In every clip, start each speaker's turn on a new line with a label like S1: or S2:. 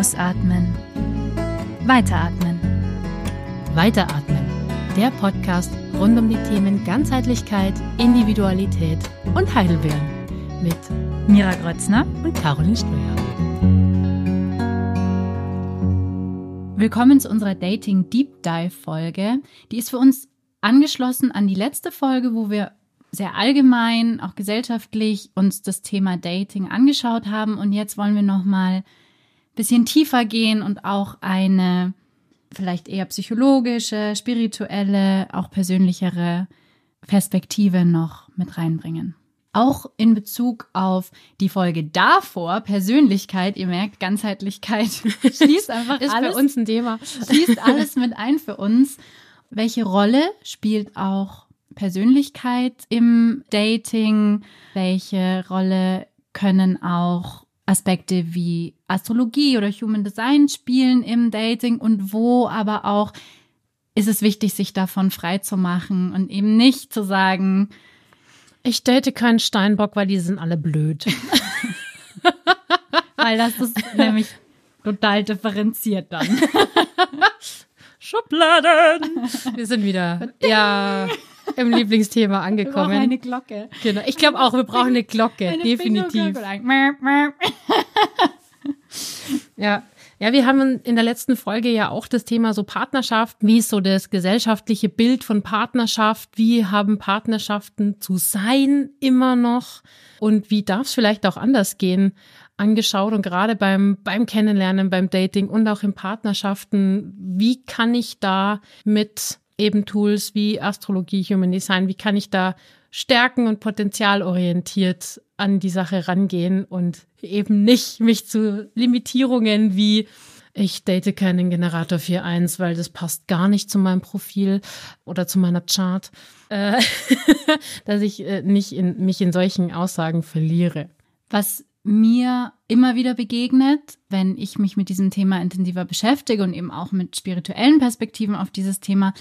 S1: Ausatmen. Weiteratmen.
S2: Weiteratmen. Der Podcast rund um die Themen Ganzheitlichkeit, Individualität und Heidelbeeren mit
S1: Mira Grötzner
S2: und Caroline Ströer.
S1: Willkommen zu unserer Dating Deep Dive Folge. Die ist für uns angeschlossen an die letzte Folge, wo wir sehr allgemein, auch gesellschaftlich uns das Thema Dating angeschaut haben. Und jetzt wollen wir noch mal ein bisschen tiefer gehen und auch eine vielleicht eher psychologische, spirituelle, auch persönlichere Perspektive noch mit reinbringen. Auch in Bezug auf die Folge davor, Persönlichkeit, ihr merkt, Ganzheitlichkeit schließt einfach
S2: Ist
S1: alles,
S2: bei uns ein Thema.
S1: schließt alles mit ein für uns. Welche Rolle spielt auch Persönlichkeit im Dating? Welche Rolle können auch Aspekte wie Astrologie oder Human Design spielen im Dating und wo aber auch ist es wichtig, sich davon frei zu machen und eben nicht zu sagen,
S2: Ich date keinen Steinbock, weil die sind alle blöd.
S1: weil das ist nämlich total differenziert dann.
S2: Schubladen. Wir sind wieder ja im Lieblingsthema
S1: Wir brauchen
S2: angekommen.
S1: eine Glocke.
S2: Genau. Ich glaube auch, wir brauchen eine Glocke,
S1: Eine
S2: definitiv. Ja. Ja, wir haben in der letzten Folge ja auch das Thema so Partnerschaft. Wie ist so das gesellschaftliche Bild von Partnerschaft? Wie haben Partnerschaften zu sein immer noch? Und wie darf es vielleicht auch anders gehen? Angeschaut und gerade beim, beim Kennenlernen, beim Dating und auch in Partnerschaften. Wie kann ich da mit eben Tools wie Astrologie, Human Design, wie kann ich da stärken und potenzialorientiert an die Sache rangehen und eben nicht mich zu Limitierungen wie ich date keinen Generator 4.1, weil das passt gar nicht zu meinem Profil oder zu meiner Chart, äh, dass ich äh, nicht in, mich in solchen Aussagen verliere.
S1: Was mir immer wieder begegnet, wenn ich mich mit diesem Thema intensiver beschäftige und eben auch mit spirituellen Perspektiven auf dieses Thema,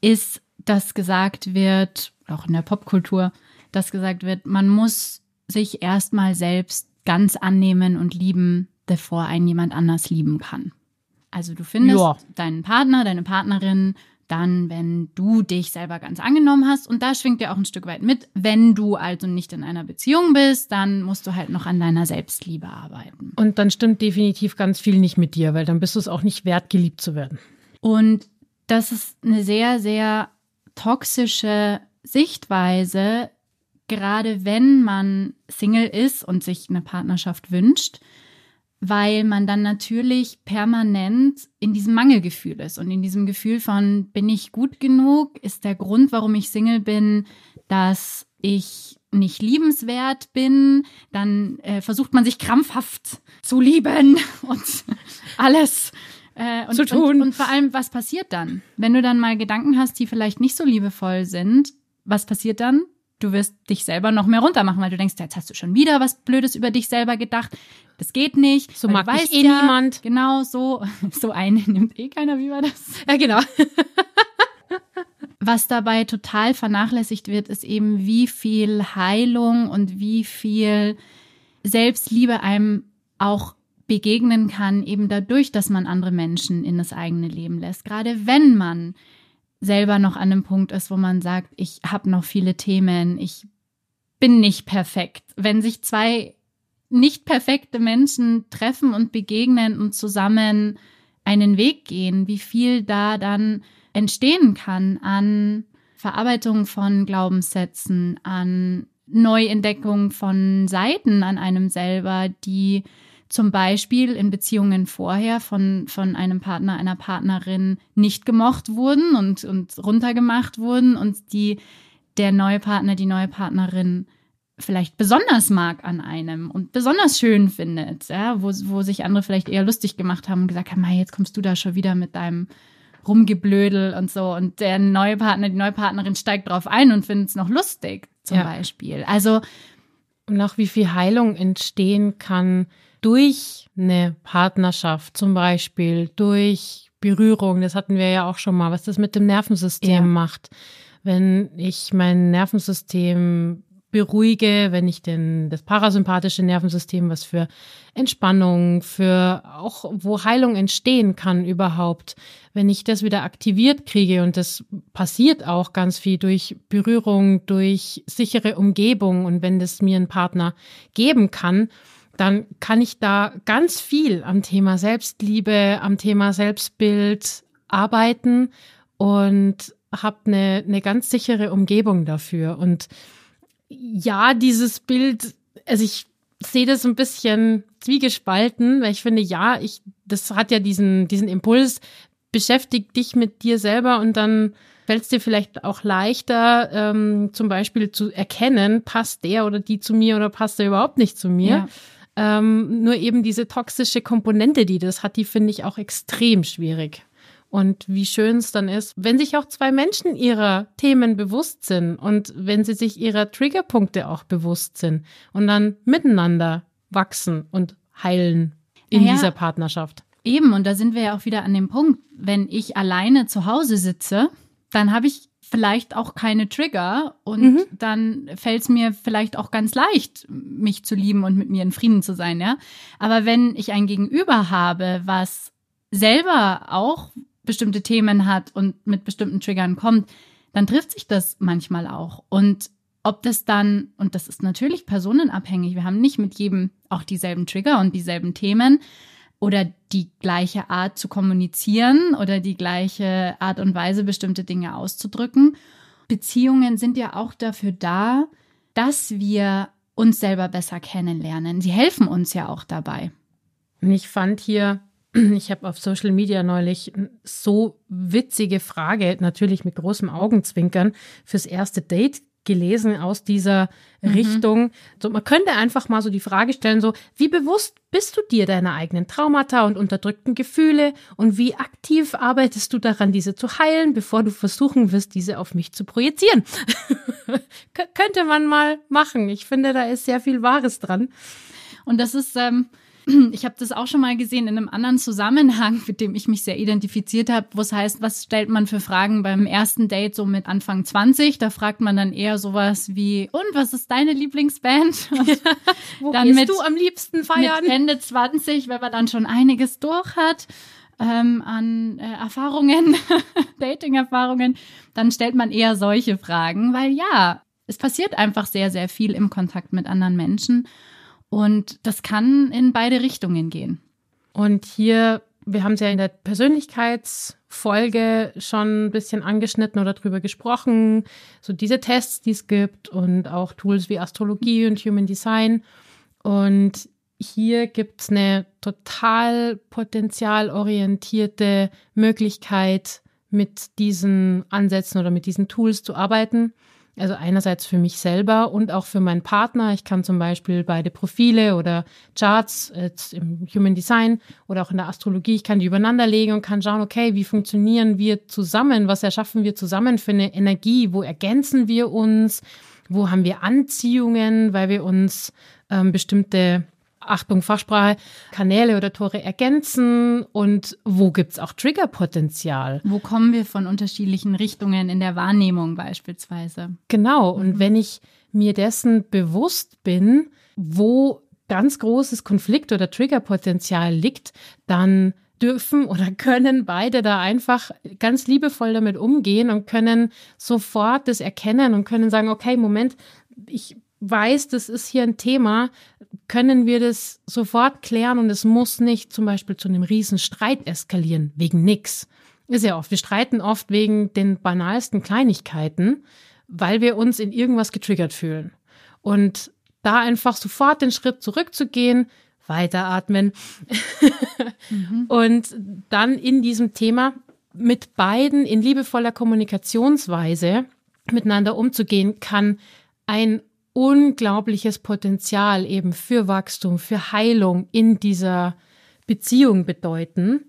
S1: ist, dass gesagt wird, auch in der Popkultur, dass gesagt wird, man muss sich erstmal selbst ganz annehmen und lieben, bevor einen jemand anders lieben kann. Also du findest
S2: Ja.
S1: deinen Partner, deine Partnerin dann, wenn du dich selber ganz angenommen hast. Und da schwingt ja auch ein Stück weit mit. Wenn du also nicht in einer Beziehung bist, dann musst du halt noch an deiner Selbstliebe arbeiten.
S2: Und dann stimmt definitiv ganz viel nicht mit dir, weil dann bist du es auch nicht wert, geliebt zu werden.
S1: Und das ist eine sehr, sehr toxische Sichtweise, gerade wenn man Single ist und sich eine Partnerschaft wünscht, weil man dann natürlich permanent in diesem Mangelgefühl ist und in diesem Gefühl von, bin ich gut genug? Ist der Grund, warum ich Single bin, dass ich nicht liebenswert bin? Dann äh, versucht man sich krampfhaft zu lieben und alles äh, und,
S2: Zu tun.
S1: Und, und vor allem, was passiert dann? Wenn du dann mal Gedanken hast, die vielleicht nicht so liebevoll sind, was passiert dann? Du wirst dich selber noch mehr runtermachen, weil du denkst, jetzt hast du schon wieder was Blödes über dich selber gedacht. Das geht nicht.
S2: So mag
S1: weißt
S2: eh
S1: ja,
S2: niemand.
S1: Genau, so, so eine nimmt eh keiner, wie war das?
S2: Ja, genau.
S1: Was dabei total vernachlässigt wird, ist eben, wie viel Heilung und wie viel Selbstliebe einem auch begegnen kann, eben dadurch, dass man andere Menschen in das eigene Leben lässt. Gerade wenn man selber noch an einem Punkt ist, wo man sagt, ich habe noch viele Themen, ich bin nicht perfekt. Wenn sich zwei nicht perfekte Menschen treffen und begegnen und zusammen einen Weg gehen, wie viel da dann entstehen kann an Verarbeitung von Glaubenssätzen, an Neuentdeckung von Seiten an einem selber, die zum Beispiel in Beziehungen vorher von, von einem Partner, einer Partnerin nicht gemocht wurden und, und runtergemacht wurden und die der neue Partner, die neue Partnerin vielleicht besonders mag an einem und besonders schön findet, ja, wo, wo sich andere vielleicht eher lustig gemacht haben und gesagt haben, hey, jetzt kommst du da schon wieder mit deinem Rumgeblödel und so und der neue Partner, die neue Partnerin steigt drauf ein und findet es noch lustig, zum
S2: Ja.
S1: Beispiel. Also
S2: Und auch wie viel Heilung entstehen kann durch eine Partnerschaft, zum Beispiel durch Berührung. Das hatten wir ja auch schon mal, was das mit dem Nervensystem
S1: Ja.
S2: macht. Wenn ich mein Nervensystem beruhige, wenn ich denn das parasympathische Nervensystem, was für Entspannung, für auch wo Heilung entstehen kann überhaupt, wenn ich das wieder aktiviert kriege und das passiert auch ganz viel durch Berührung, durch sichere Umgebung und wenn das mir ein Partner geben kann, dann kann ich da ganz viel am Thema Selbstliebe, am Thema Selbstbild arbeiten und habe eine, eine ganz sichere Umgebung dafür. Und ja, dieses Bild, also ich sehe das ein bisschen zwiegespalten, weil ich finde, ja, ich, das hat ja diesen, diesen Impuls, beschäftig dich mit dir selber und dann fällt es dir vielleicht auch leichter, ähm, zum Beispiel zu erkennen, passt der oder die zu mir oder passt der überhaupt nicht zu mir. Ja. Ähm, nur eben diese toxische Komponente, die das hat, die finde ich auch extrem schwierig. Und wie schön es dann ist, wenn sich auch zwei Menschen ihrer Themen bewusst sind und wenn sie sich ihrer Triggerpunkte auch bewusst sind und dann miteinander wachsen und heilen in ja, dieser Partnerschaft.
S1: Eben, und da sind wir ja auch wieder an dem Punkt, wenn ich alleine zu Hause sitze, dann habe ich vielleicht auch keine Trigger und mhm. dann fällt es mir vielleicht auch ganz leicht, mich zu lieben und mit mir in Frieden zu sein, ja. Aber wenn ich ein Gegenüber habe, was selber auch bestimmte Themen hat und mit bestimmten Triggern kommt, dann trifft sich das manchmal auch. Und ob das dann, und das ist natürlich personenabhängig, wir haben nicht mit jedem auch dieselben Trigger und dieselben Themen oder die gleiche Art zu kommunizieren oder die gleiche Art und Weise, bestimmte Dinge auszudrücken. Beziehungen sind ja auch dafür da, dass wir uns selber besser kennenlernen. Sie helfen uns ja auch dabei.
S2: Ich fand hier ich habe auf Social Media neulich so witzige Frage, natürlich mit großem Augenzwinkern, fürs erste Date gelesen aus dieser mhm. Richtung. So, man könnte einfach mal so die Frage stellen, so, wie bewusst bist du dir deiner eigenen Traumata und unterdrückten Gefühle und wie aktiv arbeitest du daran, diese zu heilen, bevor du versuchen wirst, diese auf mich zu projizieren? könnte man mal machen. Ich finde, da ist sehr viel Wahres dran.
S1: Und das ist, ähm, ich habe das auch schon mal gesehen in einem anderen Zusammenhang, mit dem ich mich sehr identifiziert habe, wo es heißt, was stellt man für Fragen beim ersten Date so mit Anfang 20? Da fragt man dann eher sowas wie, und was ist deine Lieblingsband? Und
S2: ja, wo dann gehst mit, du am liebsten feiern?
S1: Mit Ende 20, wenn man dann schon einiges durch hat. Ähm, an äh, Erfahrungen, Dating-Erfahrungen, dann stellt man eher solche Fragen, weil ja, es passiert einfach sehr, sehr viel im Kontakt mit anderen Menschen. Und das kann in beide Richtungen gehen.
S2: Und hier, wir haben es ja in der Persönlichkeitsfolge schon ein bisschen angeschnitten oder drüber gesprochen, so diese Tests, die es gibt und auch Tools wie Astrologie und Human Design. Und hier gibt es eine total potenzialorientierte Möglichkeit, mit diesen Ansätzen oder mit diesen Tools zu arbeiten. Also einerseits für mich selber und auch für meinen Partner. Ich kann zum Beispiel beide Profile oder Charts jetzt im Human Design oder auch in der Astrologie, ich kann die übereinander legen und kann schauen, okay, wie funktionieren wir zusammen? Was erschaffen wir zusammen für eine Energie? Wo ergänzen wir uns? Wo haben wir Anziehungen, weil wir uns ähm, bestimmte Achtung, Fachsprache, Kanäle oder Tore ergänzen und wo gibt's auch Triggerpotenzial?
S1: Wo kommen wir von unterschiedlichen Richtungen in der Wahrnehmung beispielsweise?
S2: Genau, und mhm. wenn ich mir dessen bewusst bin, wo ganz großes Konflikt- oder Triggerpotenzial liegt, dann dürfen oder können beide da einfach ganz liebevoll damit umgehen und können sofort das erkennen und können sagen, okay, Moment, ich weiß, das ist hier ein Thema, können wir das sofort klären und es muss nicht zum Beispiel zu einem riesen Streit eskalieren, wegen nix. Ist ja oft. Wir streiten oft wegen den banalsten Kleinigkeiten, weil wir uns in irgendwas getriggert fühlen. Und da einfach sofort den Schritt zurückzugehen, weiteratmen mhm. und dann in diesem Thema mit beiden in liebevoller Kommunikationsweise miteinander umzugehen, kann ein unglaubliches Potenzial eben für Wachstum, für Heilung in dieser Beziehung bedeuten.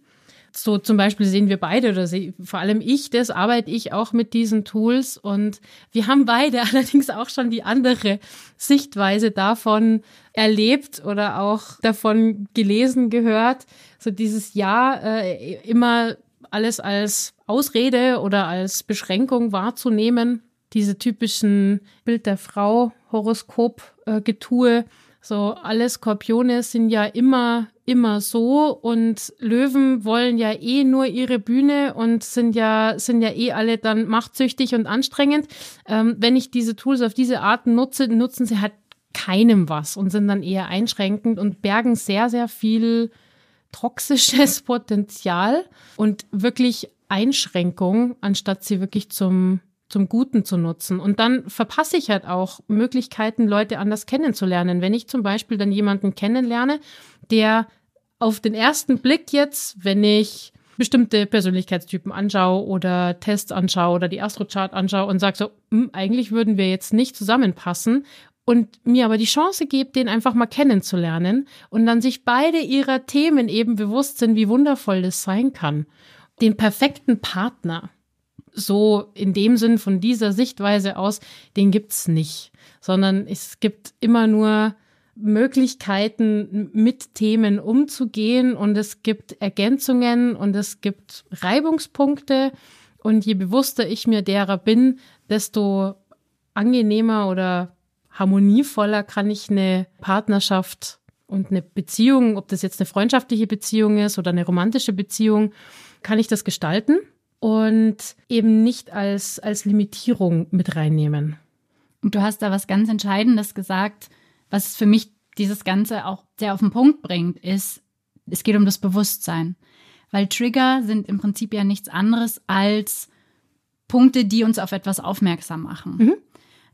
S2: So zum Beispiel sehen wir beide oder sie, vor allem ich, das arbeite ich auch mit diesen Tools und wir haben beide allerdings auch schon die andere Sichtweise davon erlebt oder auch davon gelesen, gehört. So dieses Ja, äh, immer alles als Ausrede oder als Beschränkung wahrzunehmen diese typischen Bild der Frau Horoskop-Getue. So, alle Skorpione sind ja immer, immer so und Löwen wollen ja eh nur ihre Bühne und sind ja, sind ja eh alle dann machtsüchtig und anstrengend. Ähm, wenn ich diese Tools auf diese Art nutze, nutzen sie halt keinem was und sind dann eher einschränkend und bergen sehr, sehr viel toxisches Potenzial und wirklich Einschränkung, anstatt sie wirklich zum zum Guten zu nutzen. Und dann verpasse ich halt auch Möglichkeiten, Leute anders kennenzulernen. Wenn ich zum Beispiel dann jemanden kennenlerne, der auf den ersten Blick jetzt, wenn ich bestimmte Persönlichkeitstypen anschaue oder Tests anschaue oder die Astrochart anschaue und sage so, hm, eigentlich würden wir jetzt nicht zusammenpassen und mir aber die Chance gibt, den einfach mal kennenzulernen und dann sich beide ihrer Themen eben bewusst sind, wie wundervoll das sein kann. Den perfekten Partner, so in dem Sinn von dieser Sichtweise aus, den gibt's nicht, sondern es gibt immer nur Möglichkeiten, mit Themen umzugehen und es gibt Ergänzungen und es gibt Reibungspunkte. Und je bewusster ich mir derer bin, desto angenehmer oder harmonievoller kann ich eine Partnerschaft und eine Beziehung, ob das jetzt eine freundschaftliche Beziehung ist oder eine romantische Beziehung, kann ich das gestalten und eben nicht als, als Limitierung mit reinnehmen.
S1: Und du hast da was ganz Entscheidendes gesagt, was für mich dieses Ganze auch sehr auf den Punkt bringt, ist, es geht um das Bewusstsein. Weil Trigger sind im Prinzip ja nichts anderes als Punkte, die uns auf etwas aufmerksam machen. Mhm.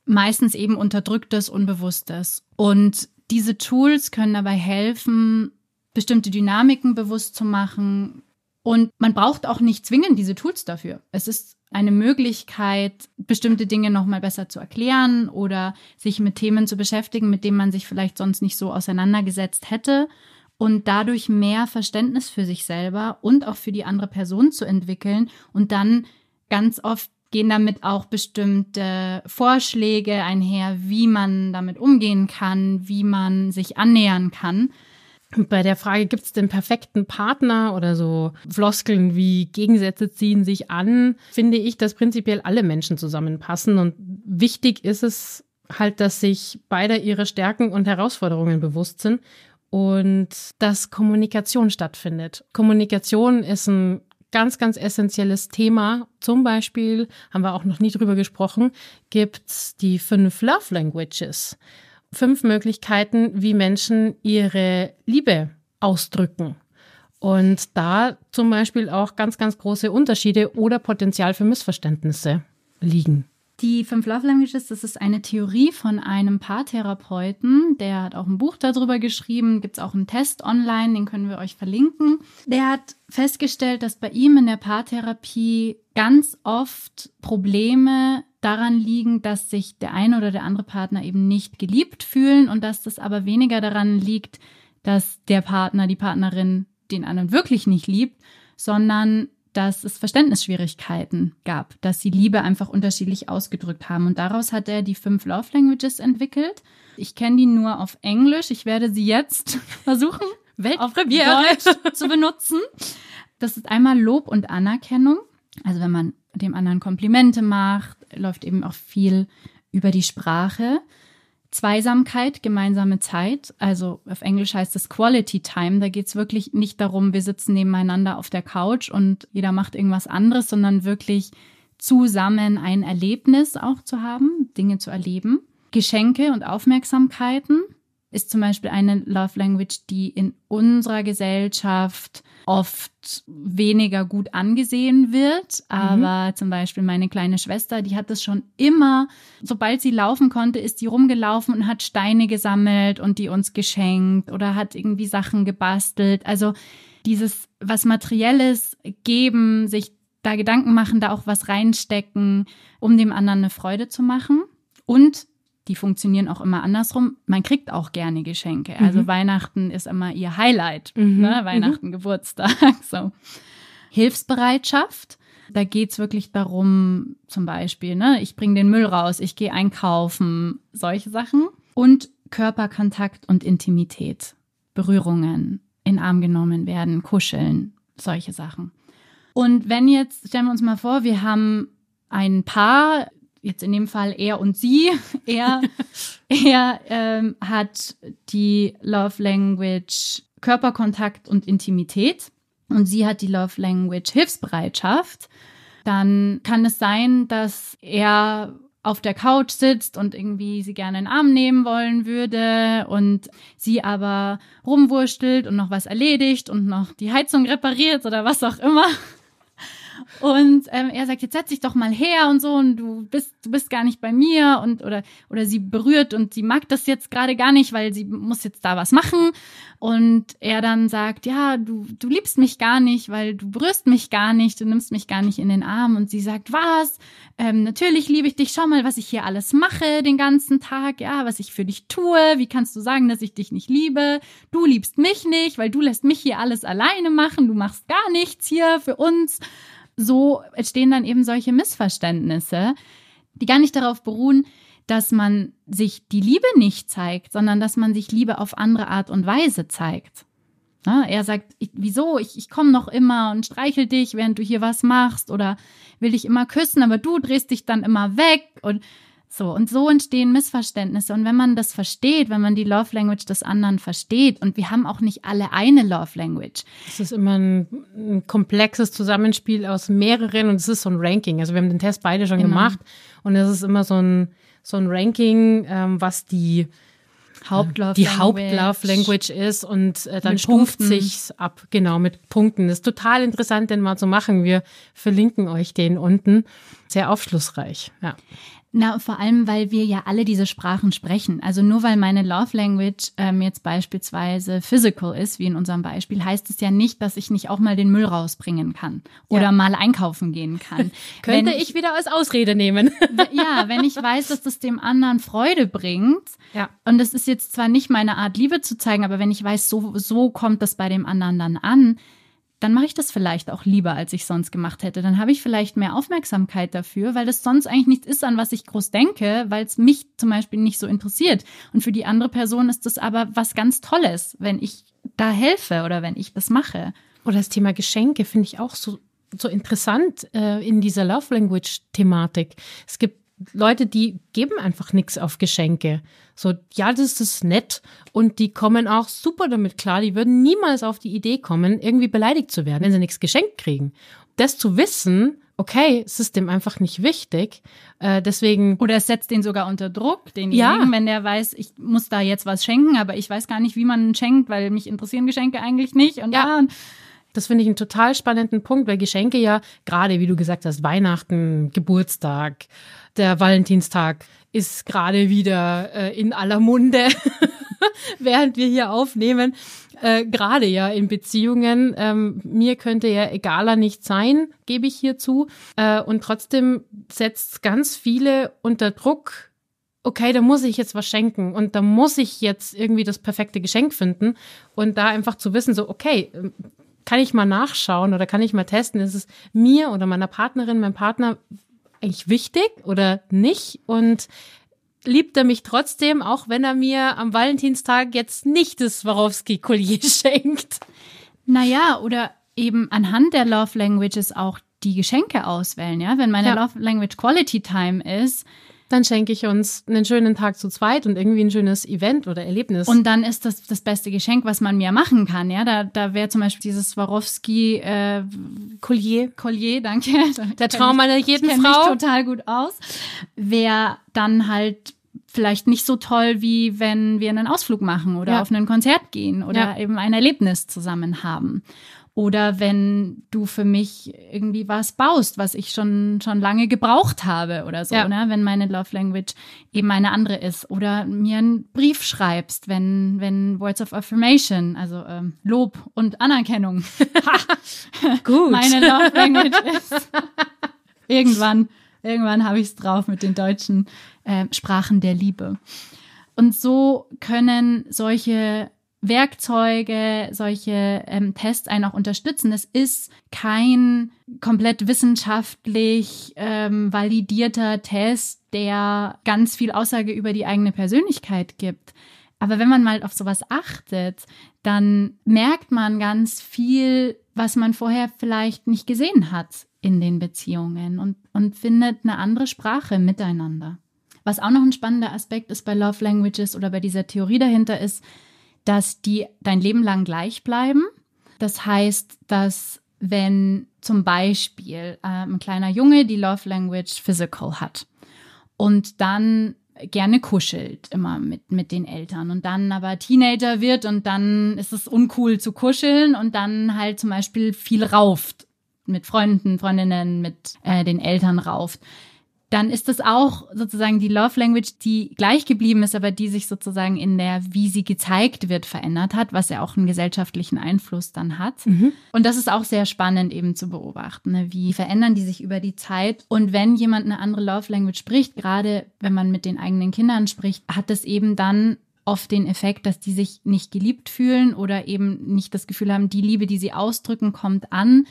S1: Meistens eben unterdrücktes, Unbewusstes. Und diese Tools können dabei helfen, bestimmte Dynamiken bewusst zu machen, und man braucht auch nicht zwingend diese Tools dafür. Es ist eine Möglichkeit, bestimmte Dinge nochmal besser zu erklären oder sich mit Themen zu beschäftigen, mit denen man sich vielleicht sonst nicht so auseinandergesetzt hätte und dadurch mehr Verständnis für sich selber und auch für die andere Person zu entwickeln und dann ganz oft gehen damit auch bestimmte Vorschläge einher, wie man damit umgehen kann, wie man sich annähern kann.
S2: Bei der Frage, gibt es den perfekten Partner oder so Floskeln wie Gegensätze ziehen sich an, finde ich, dass prinzipiell alle Menschen zusammenpassen. Und wichtig ist es halt, dass sich beide ihre Stärken und Herausforderungen bewusst sind und dass Kommunikation stattfindet. Kommunikation ist ein ganz, ganz essentielles Thema. Zum Beispiel, haben wir auch noch nie drüber gesprochen, gibt's die fünf Love Languages fünf Möglichkeiten, wie Menschen ihre Liebe ausdrücken. Und da zum Beispiel auch ganz, ganz große Unterschiede oder Potenzial für Missverständnisse liegen.
S1: Die Fünf Love Languages, das ist eine Theorie von einem Paartherapeuten. Der hat auch ein Buch darüber geschrieben. Gibt es auch einen Test online, den können wir euch verlinken. Der hat festgestellt, dass bei ihm in der Paartherapie ganz oft Probleme daran liegen, dass sich der eine oder der andere Partner eben nicht geliebt fühlen und dass das aber weniger daran liegt, dass der Partner, die Partnerin den anderen wirklich nicht liebt, sondern dass es Verständnisschwierigkeiten gab, dass sie Liebe einfach unterschiedlich ausgedrückt haben. Und daraus hat er die fünf Love Languages entwickelt. Ich kenne die nur auf Englisch. Ich werde sie jetzt versuchen, auf Deutsch zu benutzen. Das ist einmal Lob und Anerkennung. Also wenn man dem anderen Komplimente macht, läuft eben auch viel über die Sprache. Zweisamkeit, gemeinsame Zeit, also auf Englisch heißt es Quality Time. Da geht es wirklich nicht darum, wir sitzen nebeneinander auf der Couch und jeder macht irgendwas anderes, sondern wirklich zusammen ein Erlebnis auch zu haben, Dinge zu erleben. Geschenke und Aufmerksamkeiten ist zum Beispiel eine Love Language, die in unserer Gesellschaft oft weniger gut angesehen wird. Mhm. Aber mhm. zum Beispiel meine kleine Schwester, die hat das schon immer, sobald sie laufen konnte, ist die rumgelaufen und hat Steine gesammelt und die uns geschenkt oder hat irgendwie Sachen gebastelt. Also dieses was Materielles geben, sich da Gedanken machen, da auch was reinstecken, um dem anderen eine Freude zu machen. Und die funktionieren auch immer andersrum. Man kriegt auch gerne Geschenke. Also mhm. Weihnachten ist immer ihr Highlight. Mhm. Ne? Mhm. Weihnachten, mhm. Geburtstag. So. Hilfsbereitschaft. Da geht's wirklich darum, zum Beispiel, ne, ich bringe den Müll raus, ich gehe einkaufen, solche Sachen. Und Körperkontakt und Intimität. Berührungen, in Arm genommen werden, kuscheln, solche Sachen. Und wenn jetzt, stellen wir uns mal vor, wir haben ein Paar, jetzt in dem Fall er und sie. Er, er ähm, hat die Love Language Körperkontakt und Intimität und sie hat die Love Language Hilfsbereitschaft. Dann kann es sein, dass er auf der Couch sitzt und irgendwie sie gerne in den Arm nehmen wollen würde und sie aber rumwurstelt und noch was erledigt und noch die Heizung repariert oder was auch immer. Und ähm, er sagt, jetzt setz dich doch mal her und so und du bist, du bist gar nicht bei mir und oder oder sie berührt und sie mag das jetzt gerade gar nicht, weil sie muss jetzt da was machen. Und er dann sagt, ja, du, du liebst mich gar nicht, weil du berührst mich gar nicht, du nimmst mich gar nicht in den Arm. Und sie sagt, was? Ähm, natürlich liebe ich dich, schau mal, was ich hier alles mache den ganzen Tag, ja, was ich für dich tue. Wie kannst du sagen, dass ich dich nicht liebe? Du liebst mich nicht, weil du lässt mich hier alles alleine machen, du machst gar nichts hier für uns so entstehen dann eben solche Missverständnisse, die gar nicht darauf beruhen, dass man sich die Liebe nicht zeigt, sondern dass man sich Liebe auf andere Art und Weise zeigt. Ja, er sagt, ich, wieso? Ich, ich komme noch immer und streichel dich, während du hier was machst oder will dich immer küssen, aber du drehst dich dann immer weg und so, und so entstehen Missverständnisse. Und wenn man das versteht, wenn man die Love Language des anderen versteht, und wir haben auch nicht alle eine Love Language.
S2: Es ist immer ein, ein komplexes Zusammenspiel aus mehreren und es ist so ein Ranking. Also wir haben den Test beide schon genau. gemacht und es ist immer so ein, so ein Ranking, ähm, was die Hauptlove die Hauptlove Language ist und äh, dann mit stuft Punkten. sich's ab, genau, mit Punkten. Das ist total interessant, den mal zu machen. Wir verlinken euch den unten. Sehr aufschlussreich, ja.
S1: Na, vor allem, weil wir ja alle diese Sprachen sprechen. Also nur weil meine Love Language ähm, jetzt beispielsweise physical ist, wie in unserem Beispiel, heißt es ja nicht, dass ich nicht auch mal den Müll rausbringen kann oder ja. mal einkaufen gehen kann.
S2: Könnte ich, ich, wieder als Ausrede nehmen.
S1: ja, wenn ich weiß, dass das dem anderen Freude bringt. Ja. Und das ist jetzt zwar nicht meine Art, Liebe zu zeigen, aber wenn ich weiß, so, so kommt das bei dem anderen dann an, dann mache ich das vielleicht auch lieber, als ich sonst gemacht hätte. Dann habe ich vielleicht mehr Aufmerksamkeit dafür, weil das sonst eigentlich nichts ist, an was ich groß denke, weil es mich zum Beispiel nicht so interessiert. Und für die andere Person ist das aber was ganz Tolles, wenn ich da helfe oder wenn ich das mache.
S2: Oder das Thema Geschenke finde ich auch so so interessant äh, in dieser Love Language Thematik. Es gibt Leute, die geben einfach nichts auf Geschenke. So, ja, das ist nett. Und die kommen auch super damit klar. Die würden niemals auf die Idee kommen, irgendwie beleidigt zu werden, wenn sie nichts geschenkt kriegen. Das zu wissen, okay, es ist dem einfach nicht wichtig. Äh, deswegen.
S1: Oder es setzt den sogar unter Druck, denjenigen, ja. wenn der weiß, ich muss da jetzt was schenken, aber ich weiß gar nicht, wie man schenkt, weil mich interessieren Geschenke eigentlich nicht. Und ja. ja
S2: das finde ich einen total spannenden Punkt, weil Geschenke ja gerade, wie du gesagt hast, Weihnachten, Geburtstag, der Valentinstag ist gerade wieder äh, in aller Munde, während wir hier aufnehmen. Äh, gerade ja in Beziehungen. Ähm, mir könnte ja egaler nicht sein, gebe ich hier zu. Äh, und trotzdem setzt ganz viele unter Druck, okay, da muss ich jetzt was schenken und da muss ich jetzt irgendwie das perfekte Geschenk finden und da einfach zu wissen, so, okay, ähm, kann ich mal nachschauen oder kann ich mal testen, ist es mir oder meiner Partnerin, meinem Partner eigentlich wichtig oder nicht? Und liebt er mich trotzdem, auch wenn er mir am Valentinstag jetzt nicht das Swarovski-Collier schenkt?
S1: Naja, oder eben anhand der Love Languages auch die Geschenke auswählen, ja? Wenn meine ja. Love Language Quality Time ist,
S2: dann schenke ich uns einen schönen Tag zu zweit und irgendwie ein schönes Event oder Erlebnis.
S1: Und dann ist das das beste Geschenk, was man mir machen kann. Ja, da, da wäre zum Beispiel dieses Swarovski äh, Collier. Collier, danke.
S2: Der Traum meiner jeden
S1: ich
S2: Frau.
S1: Mich total gut aus. Wäre dann halt vielleicht nicht so toll, wie wenn wir einen Ausflug machen oder ja. auf ein Konzert gehen oder ja. eben ein Erlebnis zusammen haben. Oder wenn du für mich irgendwie was baust, was ich schon, schon lange gebraucht habe oder so, ja. ne? wenn meine Love Language eben eine andere ist. Oder mir einen Brief schreibst, wenn, wenn Words of Affirmation, also ähm, Lob und Anerkennung. Gut. Meine Love Language ist. irgendwann, irgendwann habe ich es drauf mit den deutschen äh, Sprachen der Liebe. Und so können solche Werkzeuge, solche ähm, Tests einen auch unterstützen. Es ist kein komplett wissenschaftlich ähm, validierter Test, der ganz viel Aussage über die eigene Persönlichkeit gibt. Aber wenn man mal auf sowas achtet, dann merkt man ganz viel, was man vorher vielleicht nicht gesehen hat in den Beziehungen und, und findet eine andere Sprache miteinander. Was auch noch ein spannender Aspekt ist bei Love Languages oder bei dieser Theorie dahinter ist, dass die dein Leben lang gleich bleiben. Das heißt, dass wenn zum Beispiel äh, ein kleiner Junge die Love Language Physical hat und dann gerne kuschelt immer mit, mit den Eltern und dann aber Teenager wird und dann ist es uncool zu kuscheln und dann halt zum Beispiel viel rauft mit Freunden, Freundinnen, mit äh, den Eltern rauft dann ist das auch sozusagen die Love Language, die gleich geblieben ist, aber die sich sozusagen in der, wie sie gezeigt wird, verändert hat, was ja auch einen gesellschaftlichen Einfluss dann hat. Mhm. Und das ist auch sehr spannend eben zu beobachten. Ne? Wie verändern die sich über die Zeit? Und wenn jemand eine andere Love Language spricht, gerade wenn man mit den eigenen Kindern spricht, hat das eben dann oft den Effekt, dass die sich nicht geliebt fühlen oder eben nicht das Gefühl haben, die Liebe, die sie ausdrücken, kommt an.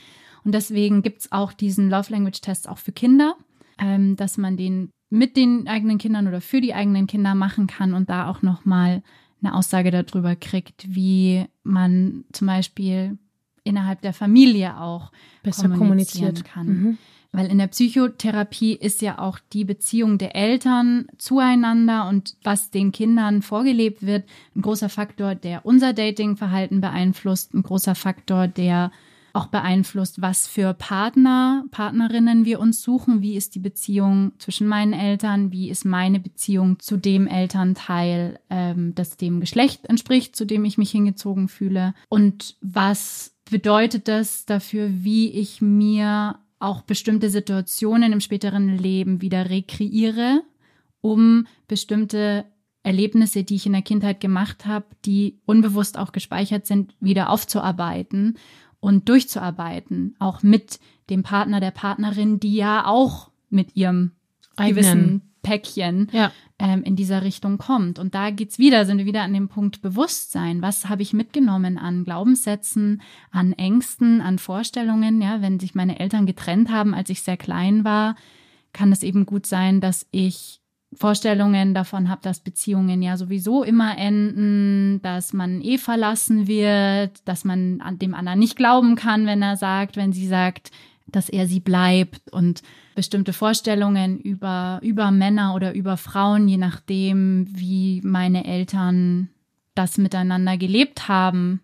S1: Und deswegen gibt's auch diesen Love Language Test auch für Kinder ähm, dass man den mit den eigenen Kindern oder für die eigenen Kinder machen kann und da auch nochmal eine Aussage darüber kriegt, wie man zum Beispiel innerhalb der Familie auch besser kommunizieren kann. Mhm. Weil in der Psychotherapie ist ja auch die Beziehung der Eltern zueinander und was den Kindern vorgelebt wird, ein großer Faktor, der unser Datingverhalten beeinflusst, ein großer Faktor, der auch beeinflusst, was für Partner, Partnerinnen wir uns suchen. Wie ist die Beziehung zwischen meinen Eltern? Wie ist meine Beziehung zu dem Elternteil, ähm, das dem Geschlecht entspricht, zu dem ich mich hingezogen fühle? Und was bedeutet das dafür, wie ich mir auch bestimmte Situationen im späteren Leben wieder rekreiere, um bestimmte Erlebnisse, die ich in der Kindheit gemacht habe, die unbewusst auch gespeichert sind, wieder aufzuarbeiten und durchzuarbeiten, auch mit dem Partner, der Partnerin, die ja auch mit ihrem Eigenen. gewissen Päckchen ja. ähm, in dieser Richtung kommt. Und da geht's wieder, sind wir wieder an dem Punkt Bewusstsein. Was habe ich mitgenommen an Glaubenssätzen, an Ängsten, an Vorstellungen? Ja, wenn sich meine Eltern getrennt haben, als ich sehr klein war, kann es eben gut sein, dass ich Vorstellungen davon habe, dass Beziehungen ja sowieso immer enden, dass man eh verlassen wird, dass man an dem anderen nicht glauben kann, wenn er sagt, wenn sie sagt, dass er sie bleibt und bestimmte Vorstellungen über, über Männer oder über Frauen, je nachdem, wie meine Eltern das miteinander gelebt haben.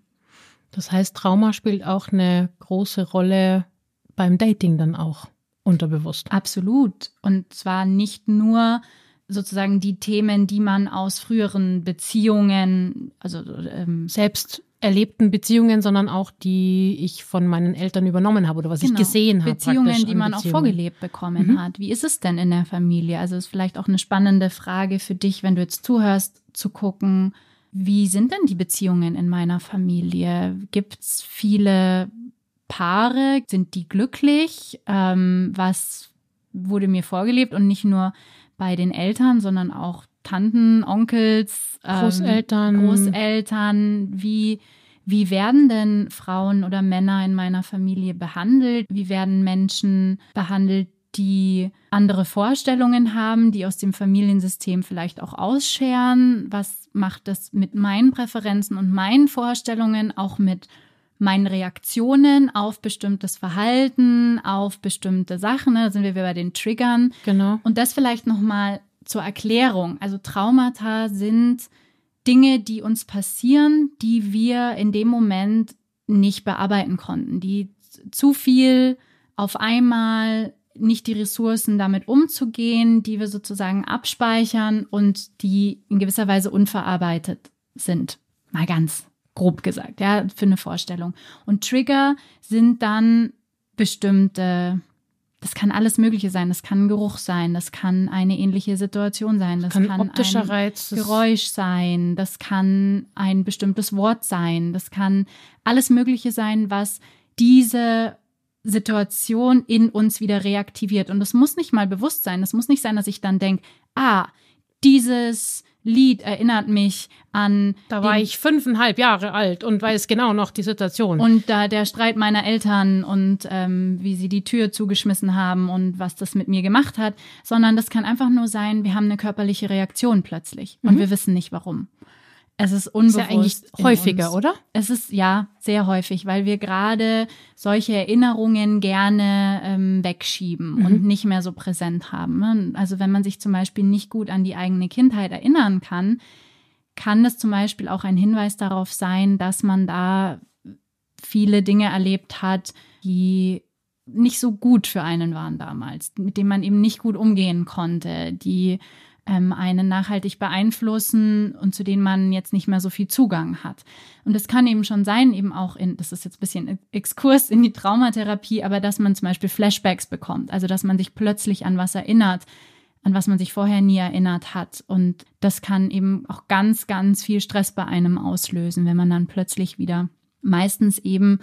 S2: Das heißt, Trauma spielt auch eine große Rolle beim Dating dann auch unterbewusst.
S1: Absolut. Und zwar nicht nur sozusagen die Themen, die man aus früheren Beziehungen, also ähm,
S2: selbst erlebten Beziehungen, sondern auch die ich von meinen Eltern übernommen habe oder was genau. ich gesehen habe.
S1: Beziehungen, die man auch vorgelebt bekommen mhm. hat. Wie ist es denn in der Familie? Also ist vielleicht auch eine spannende Frage für dich, wenn du jetzt zuhörst, zu gucken, wie sind denn die Beziehungen in meiner Familie? Gibt es viele Paare? Sind die glücklich? Ähm, was wurde mir vorgelebt und nicht nur bei den Eltern, sondern auch Tanten, Onkels,
S2: ähm, Großeltern.
S1: Großeltern. Wie, wie werden denn Frauen oder Männer in meiner Familie behandelt? Wie werden Menschen behandelt, die andere Vorstellungen haben, die aus dem Familiensystem vielleicht auch ausscheren? Was macht das mit meinen Präferenzen und meinen Vorstellungen, auch mit meinen Reaktionen auf bestimmtes Verhalten, auf bestimmte Sachen. Ne? Da sind wir bei den Triggern.
S2: Genau.
S1: Und das vielleicht nochmal zur Erklärung. Also Traumata sind Dinge, die uns passieren, die wir in dem Moment nicht bearbeiten konnten, die zu viel auf einmal nicht die Ressourcen damit umzugehen, die wir sozusagen abspeichern und die in gewisser Weise unverarbeitet sind. Mal ganz grob gesagt, ja, für eine Vorstellung. Und Trigger sind dann bestimmte, das kann alles Mögliche sein. Das kann ein Geruch sein, das kann eine ähnliche Situation sein, das kann, kann
S2: optischer ein Reiz,
S1: Geräusch sein, das kann ein bestimmtes Wort sein, das kann alles Mögliche sein, was diese Situation in uns wieder reaktiviert. Und das muss nicht mal bewusst sein. Das muss nicht sein, dass ich dann denke, ah, dieses Lied erinnert mich an.
S2: Da war ich fünfeinhalb Jahre alt und weiß genau noch die Situation.
S1: Und da der Streit meiner Eltern und ähm, wie sie die Tür zugeschmissen haben und was das mit mir gemacht hat, sondern das kann einfach nur sein, wir haben eine körperliche Reaktion plötzlich und mhm. wir wissen nicht warum. Es ist unbewusst.
S2: Ist ja eigentlich häufiger, oder?
S1: Es ist ja sehr häufig, weil wir gerade solche Erinnerungen gerne ähm, wegschieben mhm. und nicht mehr so präsent haben. Ne? Also wenn man sich zum Beispiel nicht gut an die eigene Kindheit erinnern kann, kann das zum Beispiel auch ein Hinweis darauf sein, dass man da viele Dinge erlebt hat, die nicht so gut für einen waren damals, mit denen man eben nicht gut umgehen konnte, die ähm, einen nachhaltig beeinflussen und zu denen man jetzt nicht mehr so viel Zugang hat. Und das kann eben schon sein, eben auch in, das ist jetzt ein bisschen Exkurs in die Traumatherapie, aber dass man zum Beispiel Flashbacks bekommt, also dass man sich plötzlich an was erinnert, an was man sich vorher nie erinnert hat. Und das kann eben auch ganz, ganz viel Stress bei einem auslösen, wenn man dann plötzlich wieder meistens eben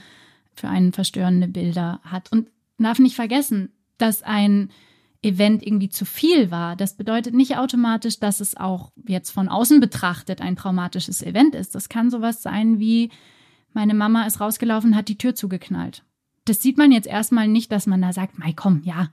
S1: für einen verstörende Bilder hat. Und darf nicht vergessen, dass ein Event irgendwie zu viel war, das bedeutet nicht automatisch, dass es auch jetzt von außen betrachtet ein traumatisches Event ist. Das kann sowas sein wie, meine Mama ist rausgelaufen, hat die Tür zugeknallt. Das sieht man jetzt erstmal nicht, dass man da sagt, Mei, komm, ja.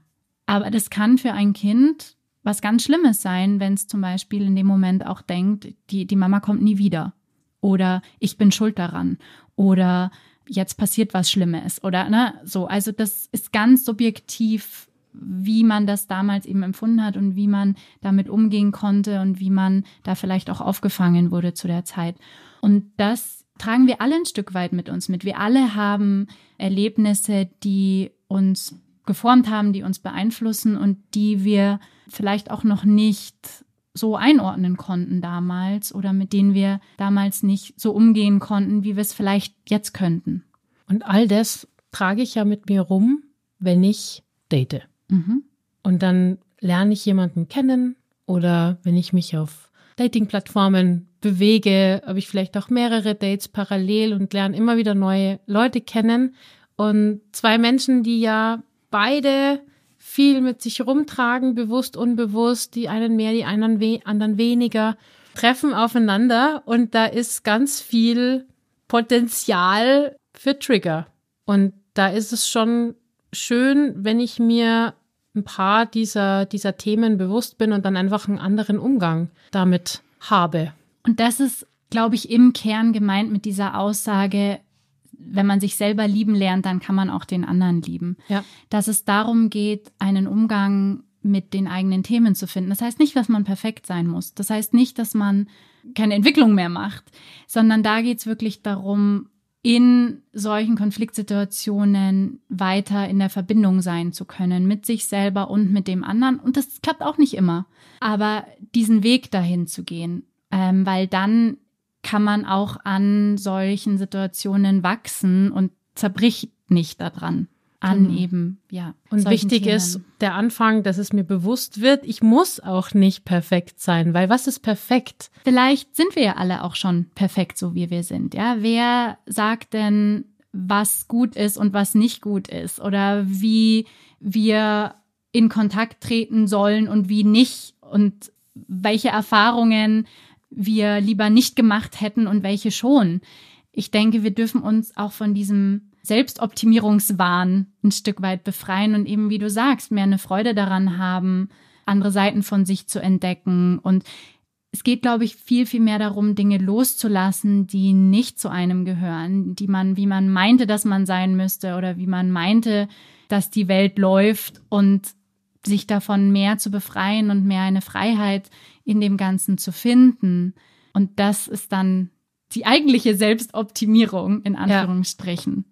S1: Aber das kann für ein Kind was ganz Schlimmes sein, wenn es zum Beispiel in dem Moment auch denkt, die, die Mama kommt nie wieder. Oder ich bin schuld daran. Oder jetzt passiert was Schlimmes. Oder ne, so. Also das ist ganz subjektiv wie man das damals eben empfunden hat und wie man damit umgehen konnte und wie man da vielleicht auch aufgefangen wurde zu der Zeit. Und das tragen wir alle ein Stück weit mit uns mit. Wir alle haben Erlebnisse, die uns geformt haben, die uns beeinflussen und die wir vielleicht auch noch nicht so einordnen konnten damals oder mit denen wir damals nicht so umgehen konnten, wie wir es vielleicht jetzt könnten.
S2: Und all das trage ich ja mit mir rum, wenn ich date. Mhm. Und dann lerne ich jemanden kennen oder wenn ich mich auf Dating-Plattformen bewege, habe ich vielleicht auch mehrere Dates parallel und lerne immer wieder neue Leute kennen. Und zwei Menschen, die ja beide viel mit sich rumtragen, bewusst, unbewusst, die einen mehr, die anderen, we anderen weniger, treffen aufeinander und da ist ganz viel Potenzial für Trigger. Und da ist es schon schön, wenn ich mir ein paar dieser, dieser Themen bewusst bin und dann einfach einen anderen Umgang damit habe.
S1: Und das ist, glaube ich, im Kern gemeint mit dieser Aussage, wenn man sich selber lieben lernt, dann kann man auch den anderen lieben. Ja. Dass es darum geht, einen Umgang mit den eigenen Themen zu finden. Das heißt nicht, dass man perfekt sein muss. Das heißt nicht, dass man keine Entwicklung mehr macht, sondern da geht es wirklich darum, in solchen Konfliktsituationen weiter in der Verbindung sein zu können mit sich selber und mit dem anderen. Und das klappt auch nicht immer. Aber diesen Weg dahin zu gehen, ähm, weil dann kann man auch an solchen Situationen wachsen und zerbricht nicht daran an genau. eben, ja.
S2: Und wichtig Themen. ist der Anfang, dass es mir bewusst wird, ich muss auch nicht perfekt sein, weil was ist perfekt?
S1: Vielleicht sind wir ja alle auch schon perfekt, so wie wir sind, ja. Wer sagt denn, was gut ist und was nicht gut ist oder wie wir in Kontakt treten sollen und wie nicht und welche Erfahrungen wir lieber nicht gemacht hätten und welche schon. Ich denke, wir dürfen uns auch von diesem Selbstoptimierungswahn ein Stück weit befreien und eben, wie du sagst, mehr eine Freude daran haben, andere Seiten von sich zu entdecken. Und es geht, glaube ich, viel, viel mehr darum, Dinge loszulassen, die nicht zu einem gehören, die man, wie man meinte, dass man sein müsste oder wie man meinte, dass die Welt läuft und sich davon mehr zu befreien und mehr eine Freiheit in dem Ganzen zu finden. Und das ist dann die eigentliche Selbstoptimierung in Anführungsstrichen.
S2: Ja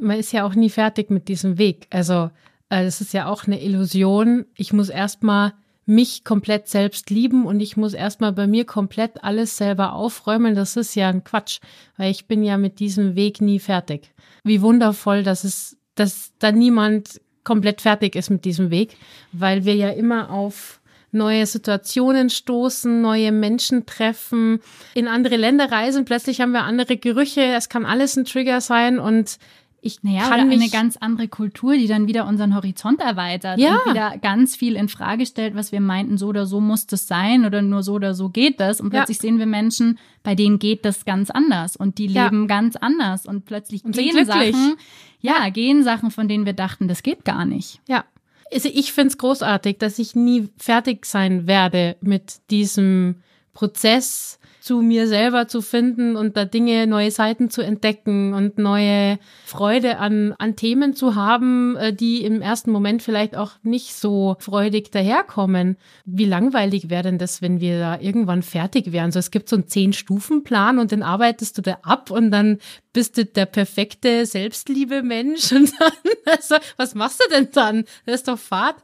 S2: man ist ja auch nie fertig mit diesem Weg. Also äh, es ist ja auch eine Illusion. Ich muss erstmal mich komplett selbst lieben und ich muss erstmal bei mir komplett alles selber aufräumen. Das ist ja ein Quatsch, weil ich bin ja mit diesem Weg nie fertig. Wie wundervoll, dass es, dass da niemand komplett fertig ist mit diesem Weg, weil wir ja immer auf neue Situationen stoßen, neue Menschen treffen, in andere Länder reisen, plötzlich haben wir andere Gerüche, es kann alles ein Trigger sein und
S1: ich naja, kann oder eine ganz andere Kultur, die dann wieder unseren Horizont erweitert ja. und wieder ganz viel in Frage stellt, was wir meinten, so oder so muss das sein oder nur so oder so geht das. Und plötzlich ja. sehen wir Menschen, bei denen geht das ganz anders und die ja. leben ganz anders und plötzlich und gehen Sachen, ja, gehen Sachen, von denen wir dachten, das geht gar nicht.
S2: Ja. Also ich finde es großartig, dass ich nie fertig sein werde mit diesem Prozess, zu mir selber zu finden und da Dinge, neue Seiten zu entdecken und neue Freude an, an Themen zu haben, äh, die im ersten Moment vielleicht auch nicht so freudig daherkommen. Wie langweilig wäre denn das, wenn wir da irgendwann fertig wären? So, es gibt so einen Zehn-Stufen-Plan und den arbeitest du da ab und dann bist du der perfekte Selbstliebe-Mensch und dann, also, was machst du denn dann? Das ist doch Fahrt.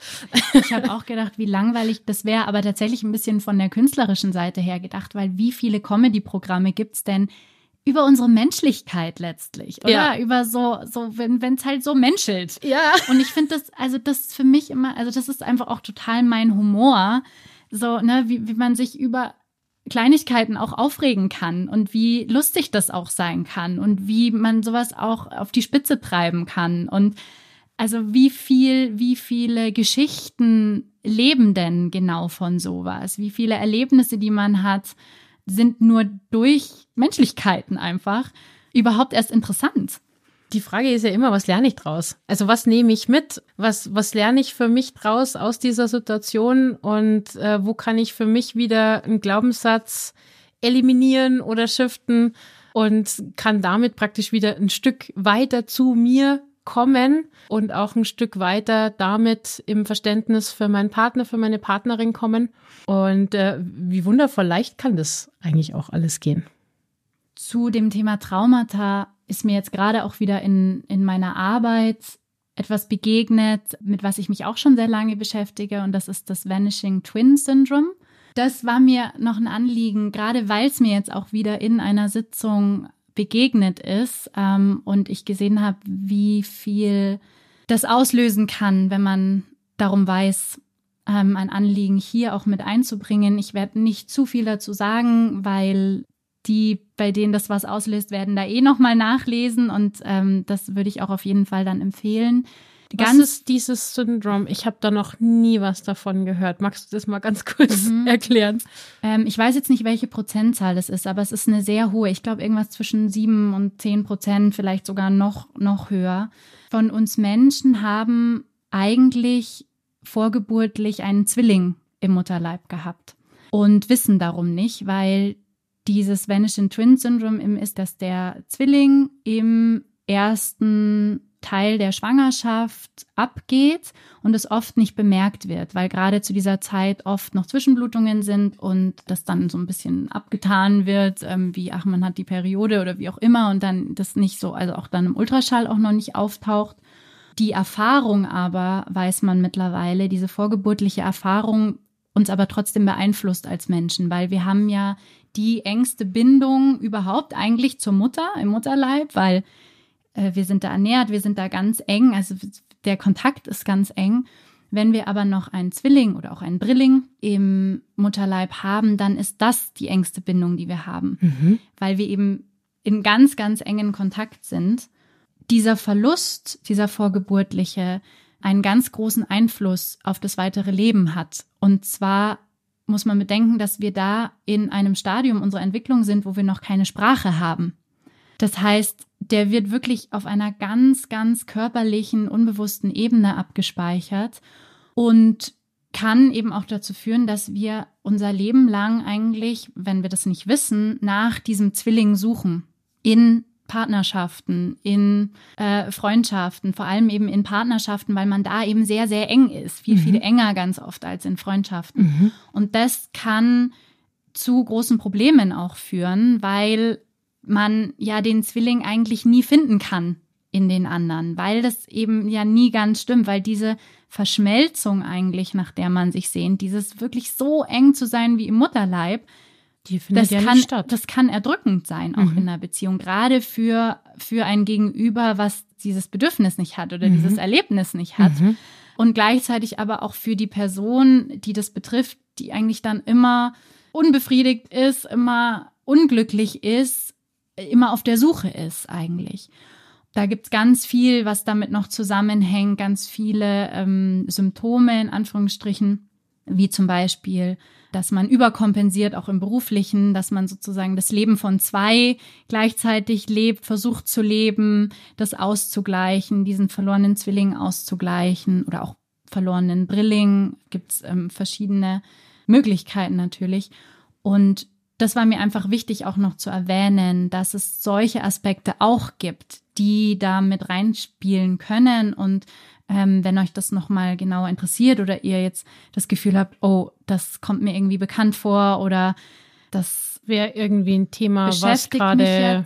S1: Ich habe auch gedacht, wie langweilig das wäre, aber tatsächlich ein bisschen von der künstlerischen Seite her gedacht, weil wie viele Comedy-Programme gibt's denn über unsere Menschlichkeit letztlich, oder? Ja. Über so, so, wenn es halt so menschelt.
S2: Ja.
S1: Und ich finde das, also das ist für mich immer, also das ist einfach auch total mein Humor. So, ne, wie, wie man sich über Kleinigkeiten auch aufregen kann und wie lustig das auch sein kann und wie man sowas auch auf die Spitze treiben kann und also wie viel, wie viele Geschichten leben denn genau von sowas? Wie viele Erlebnisse, die man hat, sind nur durch Menschlichkeiten einfach überhaupt erst interessant?
S2: Die Frage ist ja immer, was lerne ich draus? Also was nehme ich mit? Was, was lerne ich für mich draus aus dieser Situation? Und äh, wo kann ich für mich wieder einen Glaubenssatz eliminieren oder shiften und kann damit praktisch wieder ein Stück weiter zu mir kommen und auch ein Stück weiter damit im Verständnis für meinen Partner, für meine Partnerin kommen. Und äh, wie wundervoll leicht kann das eigentlich auch alles gehen.
S1: Zu dem Thema Traumata ist mir jetzt gerade auch wieder in, in meiner Arbeit etwas begegnet, mit was ich mich auch schon sehr lange beschäftige, und das ist das Vanishing Twin Syndrome. Das war mir noch ein Anliegen, gerade weil es mir jetzt auch wieder in einer Sitzung begegnet ist ähm, und ich gesehen habe, wie viel das auslösen kann, wenn man darum weiß, ähm, ein Anliegen hier auch mit einzubringen. Ich werde nicht zu viel dazu sagen, weil die, bei denen das was auslöst, werden da eh nochmal nachlesen und ähm, das würde ich auch auf jeden Fall dann empfehlen.
S2: Was ist dieses Syndrom? Ich habe da noch nie was davon gehört. Magst du das mal ganz kurz mhm. erklären?
S1: Ähm, ich weiß jetzt nicht, welche Prozentzahl das ist, aber es ist eine sehr hohe. Ich glaube, irgendwas zwischen sieben und zehn Prozent, vielleicht sogar noch, noch höher. Von uns Menschen haben eigentlich vorgeburtlich einen Zwilling im Mutterleib gehabt und wissen darum nicht, weil dieses Vanishing Twin Syndrome ist, dass der Zwilling im ersten Teil der Schwangerschaft abgeht und es oft nicht bemerkt wird, weil gerade zu dieser Zeit oft noch Zwischenblutungen sind und das dann so ein bisschen abgetan wird, ähm, wie, ach, man hat die Periode oder wie auch immer und dann das nicht so, also auch dann im Ultraschall auch noch nicht auftaucht. Die Erfahrung aber, weiß man mittlerweile, diese vorgeburtliche Erfahrung uns aber trotzdem beeinflusst als Menschen, weil wir haben ja die engste Bindung überhaupt eigentlich zur Mutter im Mutterleib, weil äh, wir sind da ernährt, wir sind da ganz eng, also der Kontakt ist ganz eng. Wenn wir aber noch einen Zwilling oder auch einen Drilling im Mutterleib haben, dann ist das die engste Bindung, die wir haben, mhm. weil wir eben in ganz, ganz engen Kontakt sind. Dieser Verlust, dieser vorgeburtliche, einen ganz großen Einfluss auf das weitere Leben hat. Und zwar muss man bedenken, dass wir da in einem Stadium unserer Entwicklung sind, wo wir noch keine Sprache haben. Das heißt, der wird wirklich auf einer ganz, ganz körperlichen, unbewussten Ebene abgespeichert und kann eben auch dazu führen, dass wir unser Leben lang eigentlich, wenn wir das nicht wissen, nach diesem Zwilling suchen. In Partnerschaften, in äh, Freundschaften, vor allem eben in Partnerschaften, weil man da eben sehr, sehr eng ist. Viel, mhm. viel enger ganz oft als in Freundschaften. Mhm. Und das kann zu großen Problemen auch führen, weil man ja den Zwilling eigentlich nie finden kann in den anderen, weil das eben ja nie ganz stimmt, weil diese Verschmelzung eigentlich, nach der man sich sehnt, dieses wirklich so eng zu sein wie im Mutterleib, die findet das ja kann, nicht statt. Das kann erdrückend sein, auch mhm. in einer Beziehung, gerade für, für ein Gegenüber, was dieses Bedürfnis nicht hat oder mhm. dieses Erlebnis nicht hat. Mhm. Und gleichzeitig aber auch für die Person, die das betrifft, die eigentlich dann immer unbefriedigt ist, immer unglücklich ist, immer auf der Suche ist eigentlich. Da gibt's ganz viel, was damit noch zusammenhängt, ganz viele ähm, Symptome in Anführungsstrichen, wie zum Beispiel, dass man überkompensiert, auch im beruflichen, dass man sozusagen das Leben von zwei gleichzeitig lebt, versucht zu leben, das auszugleichen, diesen verlorenen Zwilling auszugleichen oder auch verlorenen Brilling, gibt's ähm, verschiedene Möglichkeiten natürlich. Und das war mir einfach wichtig auch noch zu erwähnen, dass es solche Aspekte auch gibt, die da mit reinspielen können. Und ähm, wenn euch das nochmal genauer interessiert oder ihr jetzt das Gefühl habt, oh, das kommt mir irgendwie bekannt vor oder das
S2: wäre irgendwie ein Thema, was gerade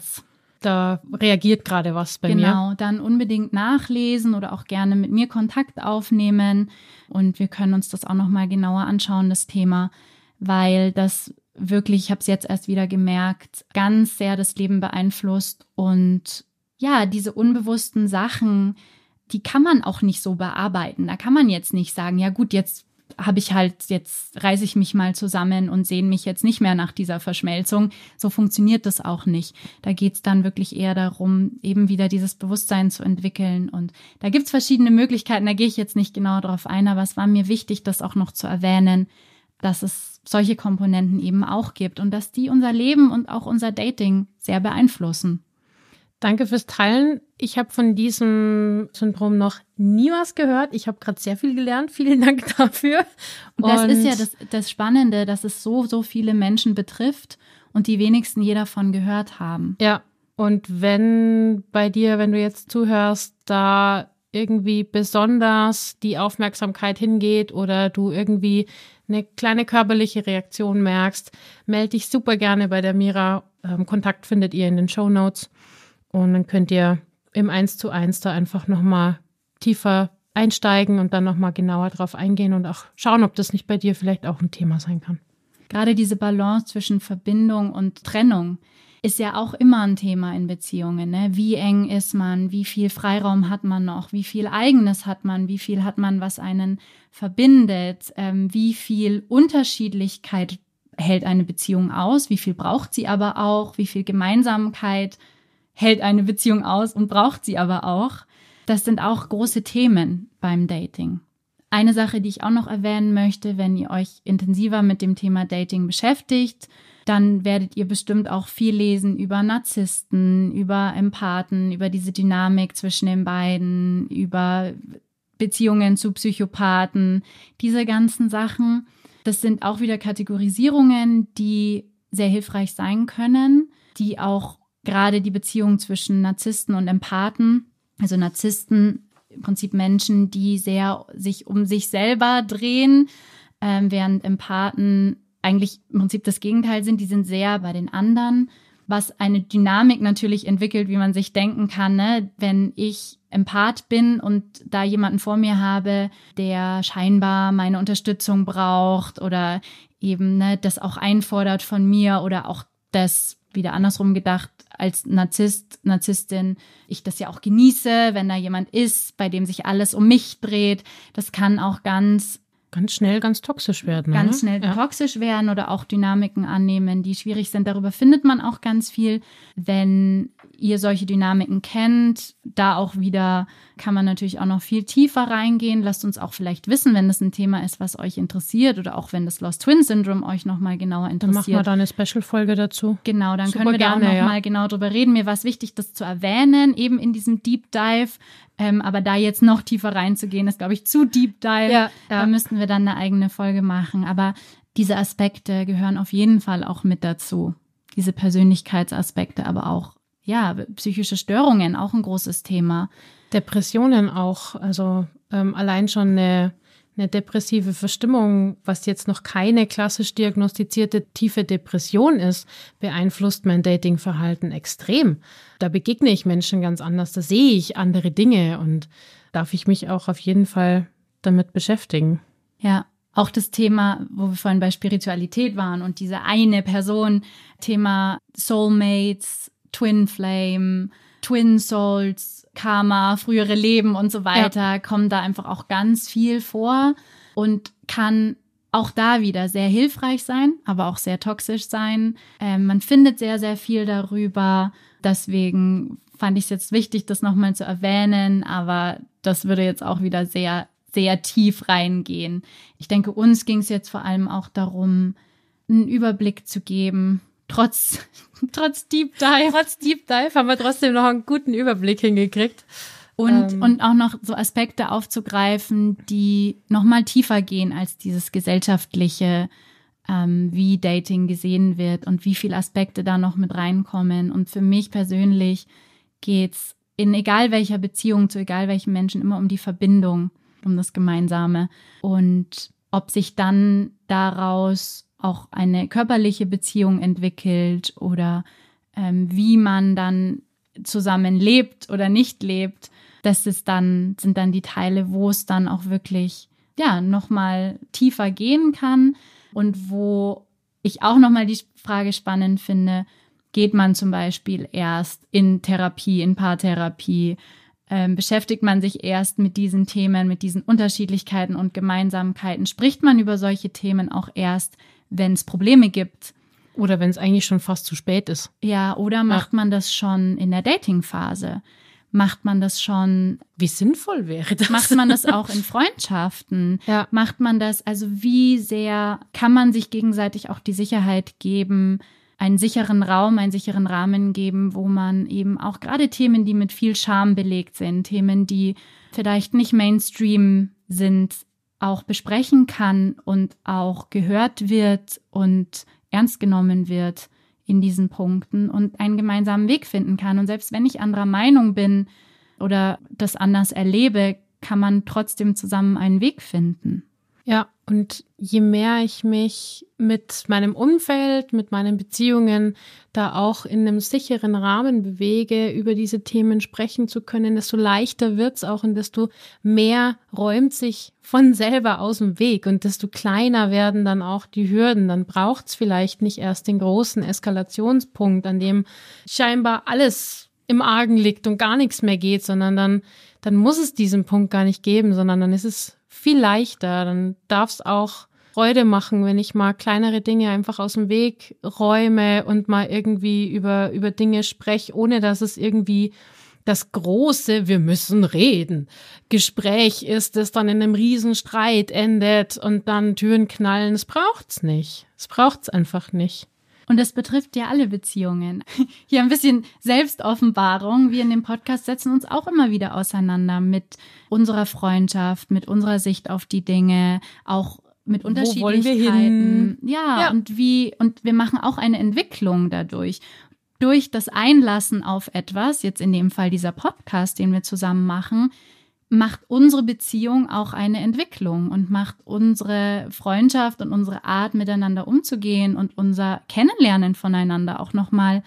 S2: da reagiert gerade was bei
S1: genau,
S2: mir.
S1: Genau, dann unbedingt nachlesen oder auch gerne mit mir Kontakt aufnehmen und wir können uns das auch noch mal genauer anschauen das Thema, weil das wirklich, ich habe es jetzt erst wieder gemerkt, ganz sehr das Leben beeinflusst und ja, diese unbewussten Sachen, die kann man auch nicht so bearbeiten. Da kann man jetzt nicht sagen, ja gut, jetzt habe ich halt, jetzt reiße ich mich mal zusammen und sehne mich jetzt nicht mehr nach dieser Verschmelzung. So funktioniert das auch nicht. Da geht es dann wirklich eher darum, eben wieder dieses Bewusstsein zu entwickeln. Und da gibt es verschiedene Möglichkeiten, da gehe ich jetzt nicht genau drauf ein, aber es war mir wichtig, das auch noch zu erwähnen, dass es solche Komponenten eben auch gibt und dass die unser Leben und auch unser Dating sehr beeinflussen.
S2: Danke fürs Teilen. Ich habe von diesem Syndrom noch nie was gehört. Ich habe gerade sehr viel gelernt. Vielen Dank dafür.
S1: Und das ist ja das, das Spannende, dass es so, so viele Menschen betrifft und die wenigsten je davon gehört haben.
S2: Ja. Und wenn bei dir, wenn du jetzt zuhörst, da irgendwie besonders die Aufmerksamkeit hingeht oder du irgendwie eine kleine körperliche Reaktion merkst, melde dich super gerne bei der Mira. Ähm, Kontakt findet ihr in den Show Notes. Und dann könnt ihr im 1 zu 1 da einfach nochmal tiefer einsteigen und dann nochmal genauer drauf eingehen und auch schauen, ob das nicht bei dir vielleicht auch ein Thema sein kann.
S1: Gerade diese Balance zwischen Verbindung und Trennung ist ja auch immer ein Thema in Beziehungen. Ne? Wie eng ist man? Wie viel Freiraum hat man noch? Wie viel Eigenes hat man? Wie viel hat man, was einen verbindet? Ähm, wie viel Unterschiedlichkeit hält eine Beziehung aus? Wie viel braucht sie aber auch? Wie viel Gemeinsamkeit hält eine Beziehung aus und braucht sie aber auch. Das sind auch große Themen beim Dating. Eine Sache, die ich auch noch erwähnen möchte, wenn ihr euch intensiver mit dem Thema Dating beschäftigt, dann werdet ihr bestimmt auch viel lesen über Narzissten, über Empathen, über diese Dynamik zwischen den beiden, über Beziehungen zu Psychopathen, diese ganzen Sachen. Das sind auch wieder Kategorisierungen, die sehr hilfreich sein können, die auch gerade die Beziehung zwischen Narzissten und Empathen, also Narzissten, im Prinzip Menschen, die sehr sich um sich selber drehen, ähm, während Empathen eigentlich im Prinzip das Gegenteil sind, die sind sehr bei den anderen, was eine Dynamik natürlich entwickelt, wie man sich denken kann, ne? wenn ich Empath bin und da jemanden vor mir habe, der scheinbar meine Unterstützung braucht oder eben ne, das auch einfordert von mir oder auch das wieder andersrum gedacht, als Narzisst, Narzisstin, ich das ja auch genieße, wenn da jemand ist, bei dem sich alles um mich dreht. Das kann auch ganz
S2: ganz schnell ganz toxisch werden.
S1: Ganz schnell ja. toxisch werden oder auch Dynamiken annehmen, die schwierig sind. Darüber findet man auch ganz viel, wenn ihr solche Dynamiken kennt. Da auch wieder kann man natürlich auch noch viel tiefer reingehen. Lasst uns auch vielleicht wissen, wenn das ein Thema ist, was euch interessiert oder auch wenn das Lost Twin Syndrome euch nochmal genauer interessiert.
S2: Dann machen wir da eine Special-Folge dazu.
S1: Genau, dann Super können wir gerne, da auch nochmal ja. genau drüber reden. Mir war es wichtig, das zu erwähnen, eben in diesem Deep Dive. Ähm, aber da jetzt noch tiefer reinzugehen, ist, glaube ich, zu Deep Dive. Ja, ja. Da müssten wir dann eine eigene Folge machen. Aber diese Aspekte gehören auf jeden Fall auch mit dazu. Diese Persönlichkeitsaspekte, aber auch ja, psychische Störungen, auch ein großes Thema.
S2: Depressionen auch, also ähm, allein schon eine, eine depressive Verstimmung, was jetzt noch keine klassisch diagnostizierte tiefe Depression ist, beeinflusst mein Datingverhalten extrem. Da begegne ich Menschen ganz anders, da sehe ich andere Dinge und darf ich mich auch auf jeden Fall damit beschäftigen.
S1: Ja, auch das Thema, wo wir vorhin bei Spiritualität waren und diese eine Person, Thema Soulmates, Twin Flame, Twin Souls, Karma, frühere Leben und so weiter, ja. kommen da einfach auch ganz viel vor und kann auch da wieder sehr hilfreich sein, aber auch sehr toxisch sein. Ähm, man findet sehr, sehr viel darüber. Deswegen fand ich es jetzt wichtig, das nochmal zu erwähnen, aber das würde jetzt auch wieder sehr, sehr tief reingehen. Ich denke, uns ging es jetzt vor allem auch darum, einen Überblick zu geben, trotz, trotz Deep Dive.
S2: Trotz Deep Dive haben wir trotzdem noch einen guten Überblick hingekriegt.
S1: Und, ähm. und auch noch so Aspekte aufzugreifen, die noch mal tiefer gehen als dieses gesellschaftliche, ähm, wie Dating gesehen wird und wie viele Aspekte da noch mit reinkommen. Und für mich persönlich geht's in egal welcher Beziehung zu egal welchem Menschen immer um die Verbindung, um das Gemeinsame. Und ob sich dann daraus auch eine körperliche Beziehung entwickelt oder ähm, wie man dann zusammen lebt oder nicht lebt, das ist dann, sind dann die Teile, wo es dann auch wirklich, ja, nochmal tiefer gehen kann und wo ich auch nochmal die Frage spannend finde, geht man zum Beispiel erst in Therapie, in Paartherapie, ähm, beschäftigt man sich erst mit diesen Themen, mit diesen Unterschiedlichkeiten und Gemeinsamkeiten, spricht man über solche Themen auch erst, wenn es Probleme gibt.
S2: Oder wenn es eigentlich schon fast zu spät ist.
S1: Ja, oder macht ja. man das schon in der Datingphase? Macht man das schon?
S2: Wie sinnvoll wäre das?
S1: Macht man das auch in Freundschaften? Ja. Macht man das, also wie sehr kann man sich gegenseitig auch die Sicherheit geben, einen sicheren Raum, einen sicheren Rahmen geben, wo man eben auch gerade Themen, die mit viel Scham belegt sind, Themen, die vielleicht nicht Mainstream sind, auch besprechen kann und auch gehört wird und ernst genommen wird in diesen Punkten und einen gemeinsamen Weg finden kann. Und selbst wenn ich anderer Meinung bin oder das anders erlebe, kann man trotzdem zusammen einen Weg finden.
S2: Ja, und je mehr ich mich mit meinem Umfeld, mit meinen Beziehungen da auch in einem sicheren Rahmen bewege, über diese Themen sprechen zu können, desto leichter wird's auch und desto mehr räumt sich von selber aus dem Weg und desto kleiner werden dann auch die Hürden. Dann braucht's vielleicht nicht erst den großen Eskalationspunkt, an dem scheinbar alles im Argen liegt und gar nichts mehr geht, sondern dann, dann muss es diesen Punkt gar nicht geben, sondern dann ist es viel leichter. Dann darf es auch Freude machen, wenn ich mal kleinere Dinge einfach aus dem Weg räume und mal irgendwie über, über Dinge spreche, ohne dass es irgendwie das große, wir müssen reden, Gespräch ist, das dann in einem Riesenstreit endet und dann Türen knallen. Es braucht's nicht. Es braucht's einfach nicht.
S1: Und das betrifft ja alle Beziehungen. Hier ein bisschen Selbstoffenbarung. Wir in dem Podcast setzen uns auch immer wieder auseinander mit unserer Freundschaft, mit unserer Sicht auf die Dinge, auch mit Unterschiedlichkeiten. Ja, ja, und wie, und wir machen auch eine Entwicklung dadurch. Durch das Einlassen auf etwas, jetzt in dem Fall dieser Podcast, den wir zusammen machen, macht unsere Beziehung auch eine Entwicklung und macht unsere Freundschaft und unsere Art miteinander umzugehen und unser Kennenlernen voneinander auch noch mal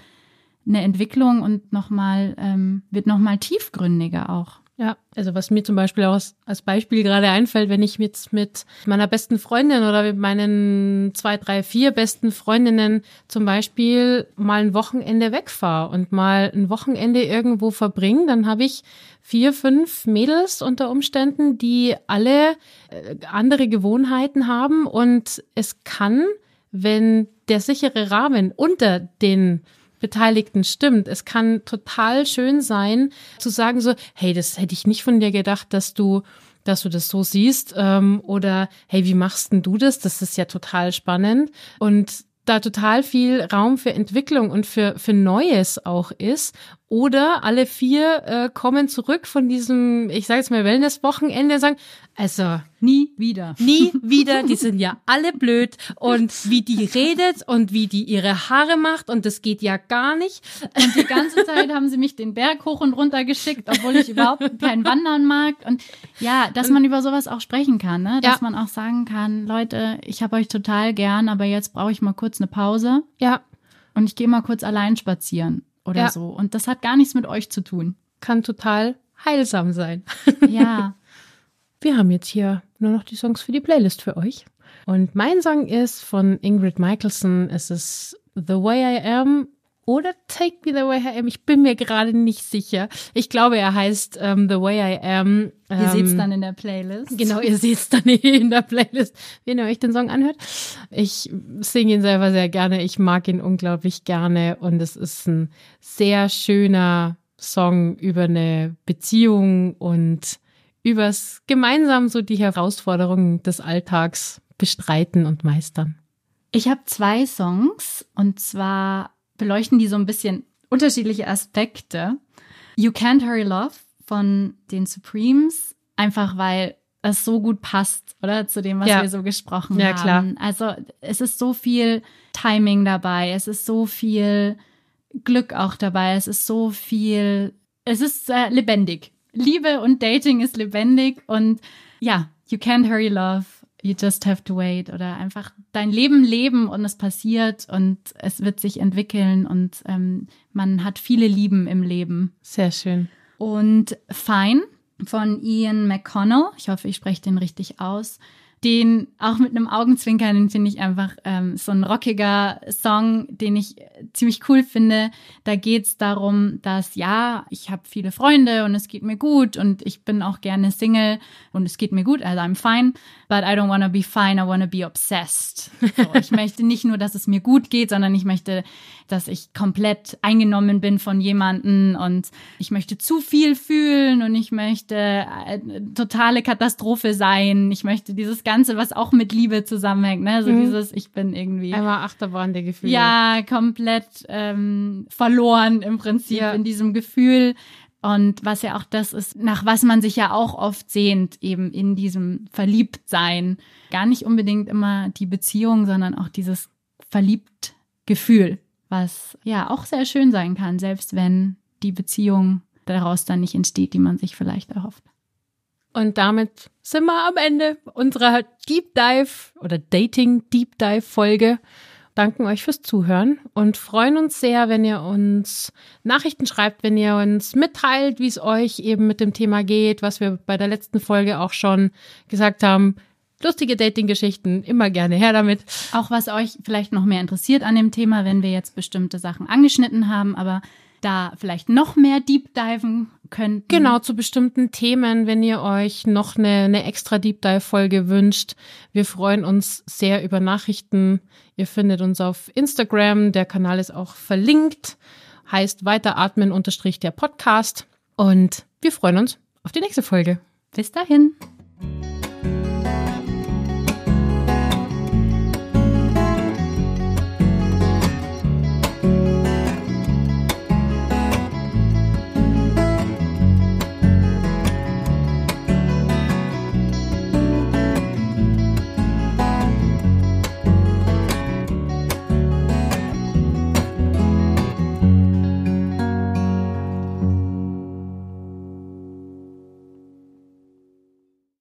S1: eine Entwicklung und noch mal ähm, wird noch mal tiefgründiger auch.
S2: Ja, also was mir zum Beispiel auch als Beispiel gerade einfällt, wenn ich jetzt mit meiner besten Freundin oder mit meinen zwei, drei, vier besten Freundinnen zum Beispiel mal ein Wochenende wegfahre und mal ein Wochenende irgendwo verbringe, dann habe ich vier, fünf Mädels unter Umständen, die alle äh, andere Gewohnheiten haben und es kann, wenn der sichere Rahmen unter den Beteiligten stimmt. Es kann total schön sein, zu sagen so, hey, das hätte ich nicht von dir gedacht, dass du dass du das so siehst ähm, oder hey, wie machst denn du das? Das ist ja total spannend und da total viel Raum für Entwicklung und für, für Neues auch ist. Oder alle vier äh, kommen zurück von diesem, ich sage jetzt mal Wellness-Wochenende und sagen, also
S1: nie wieder.
S2: Nie wieder, die sind ja alle blöd und wie die redet und wie die ihre Haare macht und das geht ja gar nicht.
S1: Und die ganze Zeit haben sie mich den Berg hoch und runter geschickt, obwohl ich überhaupt kein Wandern mag. Und ja, dass man über sowas auch sprechen kann, ne? dass ja. man auch sagen kann, Leute, ich habe euch total gern, aber jetzt brauche ich mal kurz eine Pause.
S2: Ja.
S1: Und ich gehe mal kurz allein spazieren oder ja. so. Und das hat gar nichts mit euch zu tun.
S2: Kann total heilsam sein.
S1: Ja.
S2: Wir haben jetzt hier nur noch die Songs für die Playlist für euch. Und mein Song ist von Ingrid Michaelson. Es ist The Way I Am oder Take Me the Way I Am. Ich bin mir gerade nicht sicher. Ich glaube, er heißt um, ähm, The Way I Am.
S1: Ihr ähm, seht es dann in der Playlist.
S2: Genau, ihr seht es dann in der Playlist, wenn ihr euch den Song anhört. Ich singe ihn selber sehr gerne. Ich mag ihn unglaublich gerne und es ist ein sehr schöner Song über eine Beziehung und übers gemeinsam so die Herausforderungen des Alltags bestreiten und meistern.
S1: Ich habe zwei Songs und zwar beleuchten die so ein bisschen unterschiedliche Aspekte. You Can't Hurry Love von den Supremes, einfach weil es so gut passt, oder? Zu dem, was
S2: Ja.
S1: wir so gesprochen
S2: Ja,
S1: haben.
S2: klar.
S1: Also es ist so viel Timing dabei, es ist so viel Glück auch dabei, es ist so viel, es ist äh, lebendig. Liebe und Dating ist lebendig und ja, you can't hurry love, you just have to wait oder einfach dein Leben leben und es passiert und es wird sich entwickeln und ähm, man hat viele Lieben im Leben.
S2: Sehr schön.
S1: Und Fine von Ian McConnell, ich hoffe, ich spreche den richtig aus, den auch mit einem Augenzwinkern, den finde ich einfach ähm, so ein rockiger Song, den ich äh, ziemlich cool finde. Da geht's darum, dass ja, ich habe viele Freunde und es geht mir gut und ich bin auch gerne Single und es geht mir gut, also I'm fine, but I don't wanna be fine, I wanna be obsessed. So, ich möchte nicht nur, dass es mir gut geht, sondern ich möchte, dass ich komplett eingenommen bin von jemanden und ich möchte zu viel fühlen und ich möchte äh, totale Katastrophe sein. Ich möchte dieses Ganze, was auch mit Liebe zusammenhängt, ne? So
S2: Mhm.
S1: dieses, ich bin irgendwie
S2: Einmal Achterbahn der Gefühle.
S1: ja komplett ähm, verloren im Prinzip
S2: Ja.
S1: in diesem Gefühl. Und was ja auch das ist, nach was man sich ja auch oft sehnt, eben in diesem Verliebtsein. Gar nicht unbedingt immer die Beziehung, sondern auch dieses Verliebt-Gefühl, was ja auch sehr schön sein kann, selbst wenn die Beziehung daraus dann nicht entsteht, die man sich vielleicht erhofft.
S2: Und damit sind wir am Ende unserer Deep Dive oder Dating Deep Dive Folge. Danken euch fürs Zuhören und freuen uns sehr, wenn ihr uns Nachrichten schreibt, wenn ihr uns mitteilt, wie es euch eben mit dem Thema geht, was wir bei der letzten Folge auch schon gesagt haben. Lustige Dating-Geschichten, immer gerne her damit.
S1: Auch was euch vielleicht noch mehr interessiert an dem Thema, wenn wir jetzt bestimmte Sachen angeschnitten haben, aber da vielleicht noch mehr deep diven könnten.
S2: Genau, zu bestimmten Themen, wenn ihr euch noch eine, eine extra Deep Dive Folge wünscht. Wir freuen uns sehr über Nachrichten. Ihr findet uns auf Instagram. Der Kanal ist auch verlinkt. Heißt weiteratmen unterstrich der Podcast. Und wir freuen uns auf die nächste Folge.
S1: Bis dahin.